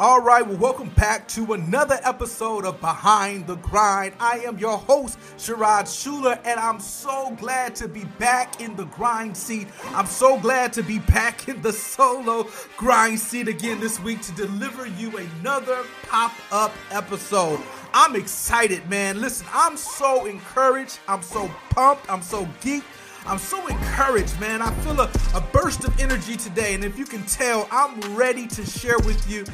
All right, well, welcome back to another episode of Behind the Grind. I am your host, Sherrod Schuler, and I'm so glad to be back in the grind seat. I'm so glad to be back in the solo grind seat again this week to deliver you another pop up episode. I'm excited, man. Listen, I'm so encouraged. I'm so pumped. I'm so geeked. I'm so encouraged, man. I feel a, a burst of energy today. And if you can tell, I'm ready to share with you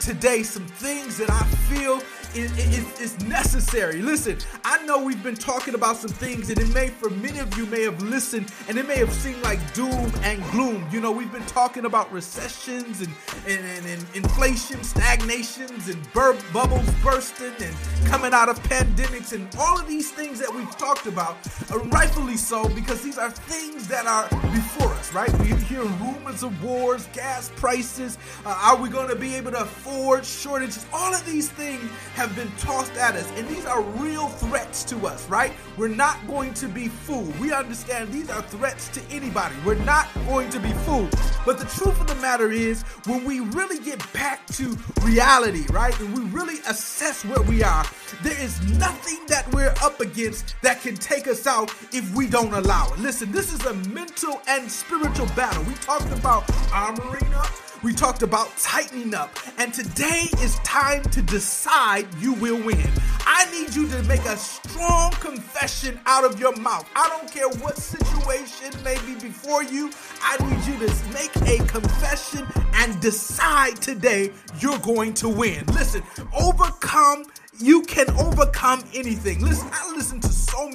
today some things that I feel is necessary. Listen, I know we've been talking about some things, and it may, for many of you, may have listened, and it may have seemed like doom and gloom. You know, we've been talking about recessions and, and, and, and inflation, stagnations, and bur- bubbles bursting, and coming out of pandemics, and all of these things that we've talked about, uh, rightfully so, because these are things that are before us, right? We hear rumors of wars, gas prices. Uh, are we going to be able to afford shortages? All of these things have been tossed at us, and these are real threats to us, right? We're not going to be fooled. We understand these are threats to anybody. We're not going to be fooled. But the truth of the matter is, when we really get back to reality, right, and we really assess where we are, there is nothing that we're up against that can take us out if we don't allow it. Listen, this is a mental and spiritual battle. We talked about armoring up we talked about tightening up, and today is time to decide you will win. I need you to make a strong confession out of your mouth. I don't care what situation may be before you, I need you to make a confession and decide today you're going to win. Listen, overcome you can overcome anything. Listen, I listen to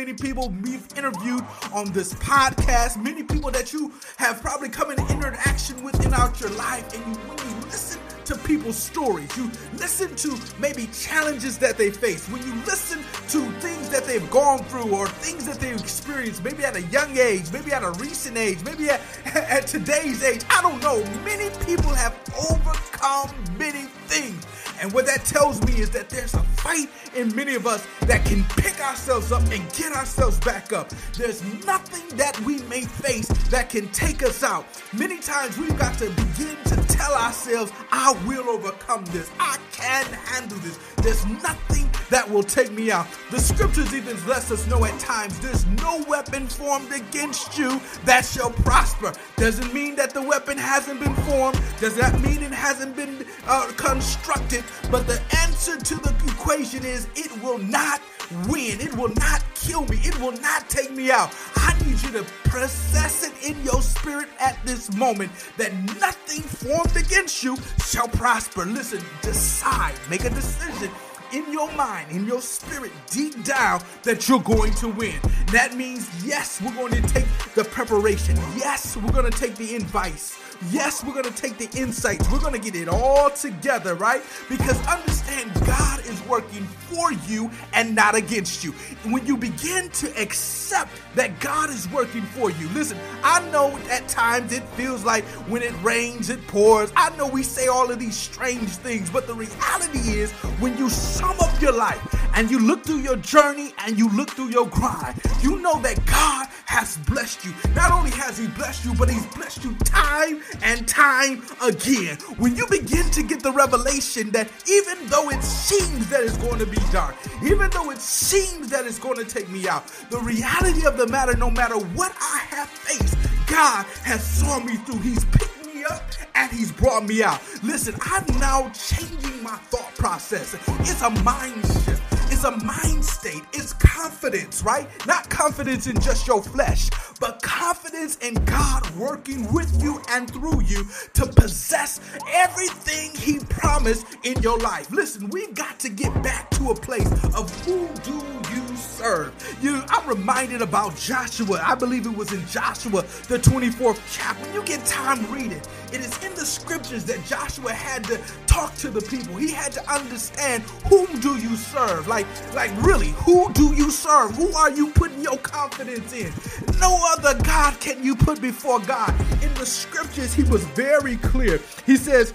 many people we've interviewed on this podcast, many people that you have probably come in interaction with out your life, and you listen to people's stories, you listen to maybe challenges that they face, when you listen to things that they've gone through or things that they've experienced, maybe at a young age, maybe at a recent age, maybe at, at today's age, I don't know. Many people have overcome many things. And what that tells me is that there's a fight in many of us that can pick ourselves up and get ourselves back up. There's nothing that we may face that can take us out. Many times we've got to begin to tell ourselves, I will overcome this. I can handle this. There's nothing that will take me out. The scriptures even let us know at times there's no weapon formed against you that shall prosper. Doesn't mean that the weapon hasn't been formed. Does that mean it hasn't been uh, constructed? But the answer to the equation is it will not win. It will not kill me. It will not take me out. I need you to process it in your spirit at this moment that nothing formed against you shall prosper. Listen, decide, make a decision in your mind, in your spirit, deep down, that you're going to win. That means, yes, we're going to take the preparation. Yes, we're going to take the advice. Yes, we're going to take the insights. We're going to get it all together, right? Because understand God is working for you and not against you. When you begin to accept that God is working for you, listen, I know at times it feels like when it rains, it pours. I know we say all of these strange things, but the reality is when you sum up your life and you look through your journey and you look through your grind, you know that God has blessed you. Not only has He blessed you, but He's blessed you time and time again. When you begin to get the revelation that even though it seems that it's going to be dark, even though it seems that it's going to take me out, the reality of the matter, no matter what I have faced, God has saw me through. He's picked me up and he's brought me out. Listen, I'm now changing my thought process. It's a mind shift. It's a mind state. It's confidence, right? Not confidence in just your flesh, but confidence in God working with you and through you to possess everything He promised in your life. Listen, we've got to get back to a place of who do you serve? You, I'm reminded about Joshua. I believe it was in Joshua, the 24th chapter. When you get time, read it. It is in the scriptures that Joshua had to talk to the people. He had to understand whom do you serve? Like, like really, who do you serve? Who are you putting your confidence in? No other God can you put before God. In the scriptures, he was very clear. He says,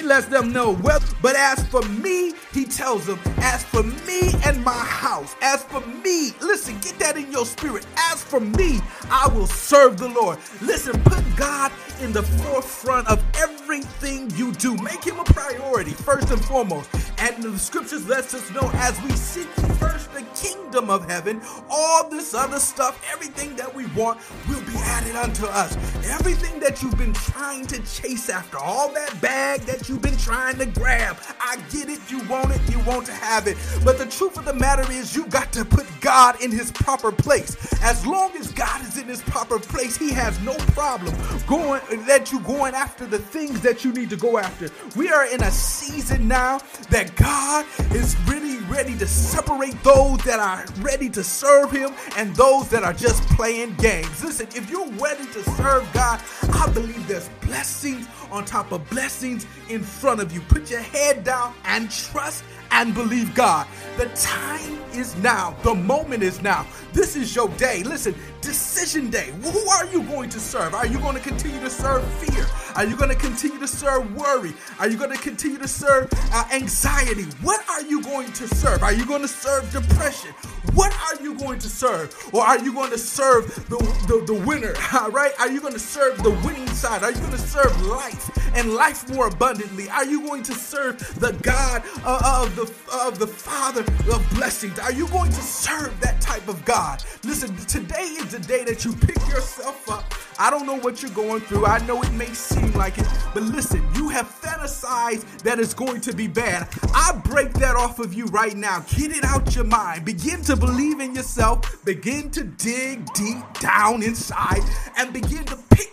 He lets them know well. But as for me, he tells them, as for me and my house, as for me, listen, get that in your spirit. As for me, I will serve the Lord. Listen, put God in the forefront of everything you do. Make him a priority, first and foremost. And the scriptures lets us know as we seek first the kingdom of heaven, all this other stuff, everything that we want will be added unto us. Everything that you've been trying to chase after, all that bag that you've been trying to grab, I get it, you want it, you want to have it. But the truth of the matter is, you got to put God in his proper place. As long as God is in his proper place, he has no problem going that you going after the things that you need to go after. We are in a season now that God is really ready to separate those that are ready to serve him and those that are just playing games. Listen, if you're ready to serve God, I believe there's blessings on top of blessings in front of you. Put your head down and trust and believe God. The time is now. The moment is now. This is your day. Listen, decision day. Who are you going to serve? Are you going to continue to serve fear? Are you going to continue to serve worry? Are you going to continue to serve uh, anxiety? What are you going to serve? Are you going to serve depression? What are you going to serve? Or are you going to serve the, the, the winner, right? Are you going to serve the winning side? Are you going to serve life and life more abundantly? Are you going to serve the God uh, of, the, of the Father of blessings? Are you going to serve that type of God? Listen, today is the day that you pick yourself up. I don't know what you're going through. I know it may seem like it, but listen, you have fantasized that it's going to be bad. I break that off of you right now. Get it out your mind. Begin to believe in yourself. Begin to dig deep down inside and begin to pick.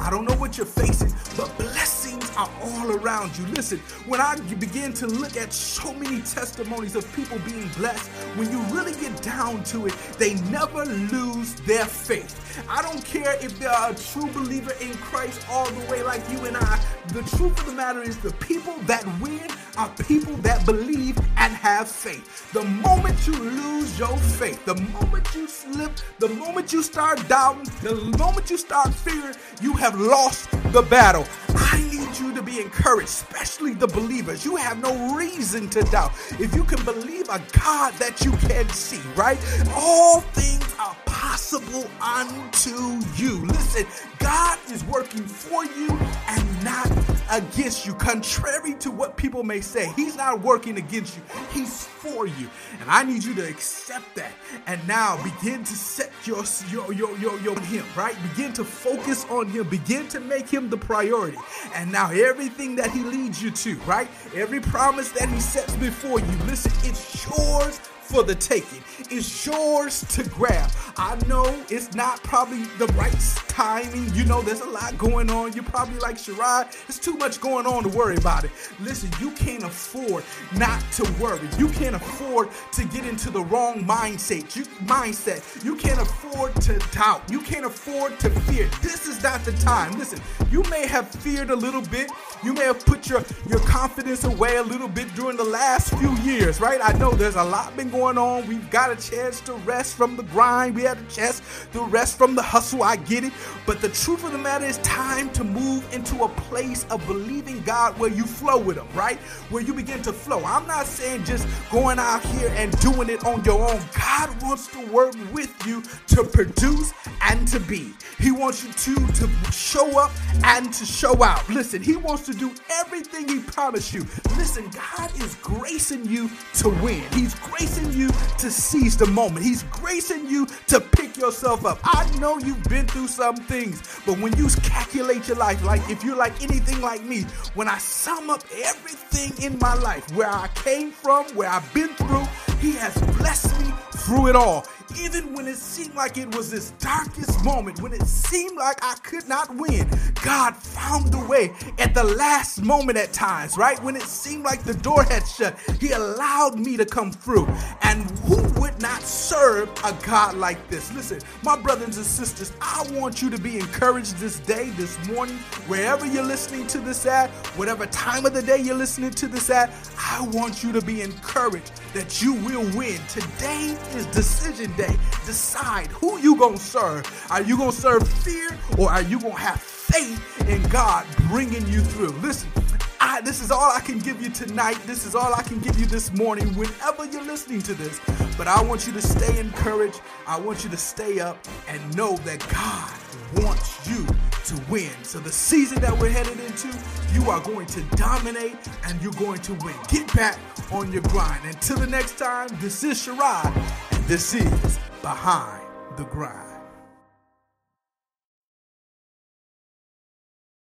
I don't know what you're facing, but blessings are all around you. Listen, when I begin to look at so many testimonies of people being blessed, when you really get down to it, they never lose their faith. I don't care if they're a true believer in Christ all the way like you and I. The truth of the matter is, the people that win are people that believe and have faith. The moment you lose your faith, the moment you slip, the moment you start doubting, the moment you start fearing, you have lost the battle. I need you to be encouraged, especially the believers. You have no reason to doubt. If you can believe a God that you can see, right? All things are possible unto you. Listen, God is working for you and not against you, contrary to what people may say. He's not working against you, He's for you. And I need you to accept that and now begin to set your, your, your, your, your Him, right? Begin to focus on Him, begin to make Him the priority. And now everything that He leads you to, right? Every promise that He sets before you, listen, it's yours for the taking. It's yours to grab. I know it's not probably the right timing. You know, there's a lot going on. You're probably like, Sherrod, it's too much going on to worry about it. Listen, you can't afford not to worry. You can't afford to get into the wrong mindset. You, mindset. You can't afford to doubt. You can't afford to fear. This is not the time. Listen, you may have feared a little bit. You may have put your, your confidence away a little bit during the last few years, right? I know there's a lot been going on. We've got a chance to rest from the grind. We had a chance to rest from the hustle. I get it. But the truth of the matter is, time to move into a place of believing God where you flow with Him, right? Where you begin to flow. I'm not saying just going out here and doing it on your own. God wants to work with you to produce and to be. He wants you to to show up and to show out. Listen, He wants to do everything He promised you. Listen, God is gracing you to win. He's gracing you to seize the moment. He's gracing you to pick yourself up. I know you've been through some things, but when you calculate your life, like if you're like anything like me, when I sum up everything in my life, where I came from, where I've been through, He has blessed me through it all even when it seemed like it was this darkest moment, when it seemed like I could not win, God found the way at the last moment at times, right? When it seemed like the door had shut, He allowed me to come through. And who would not serve a God like this? Listen, my brothers and sisters, I want you to be encouraged this day, this morning, wherever you're listening to this at, whatever time of the day you're listening to this at, I want you to be encouraged that you will win. Today is decision day. Decide who you gonna serve. Are you gonna serve fear or are you gonna have faith in God bringing you through? Listen, I, this is all I can give you tonight. This is all I can give you this morning, whenever you're listening to this. But I want you to stay encouraged. I want you to stay up and know that God wants you to win. So the season that we're headed into, you are going to dominate and you're going to win. Get back on your grind. Until the next time, this is Sherrod, and this is Behind the Grind.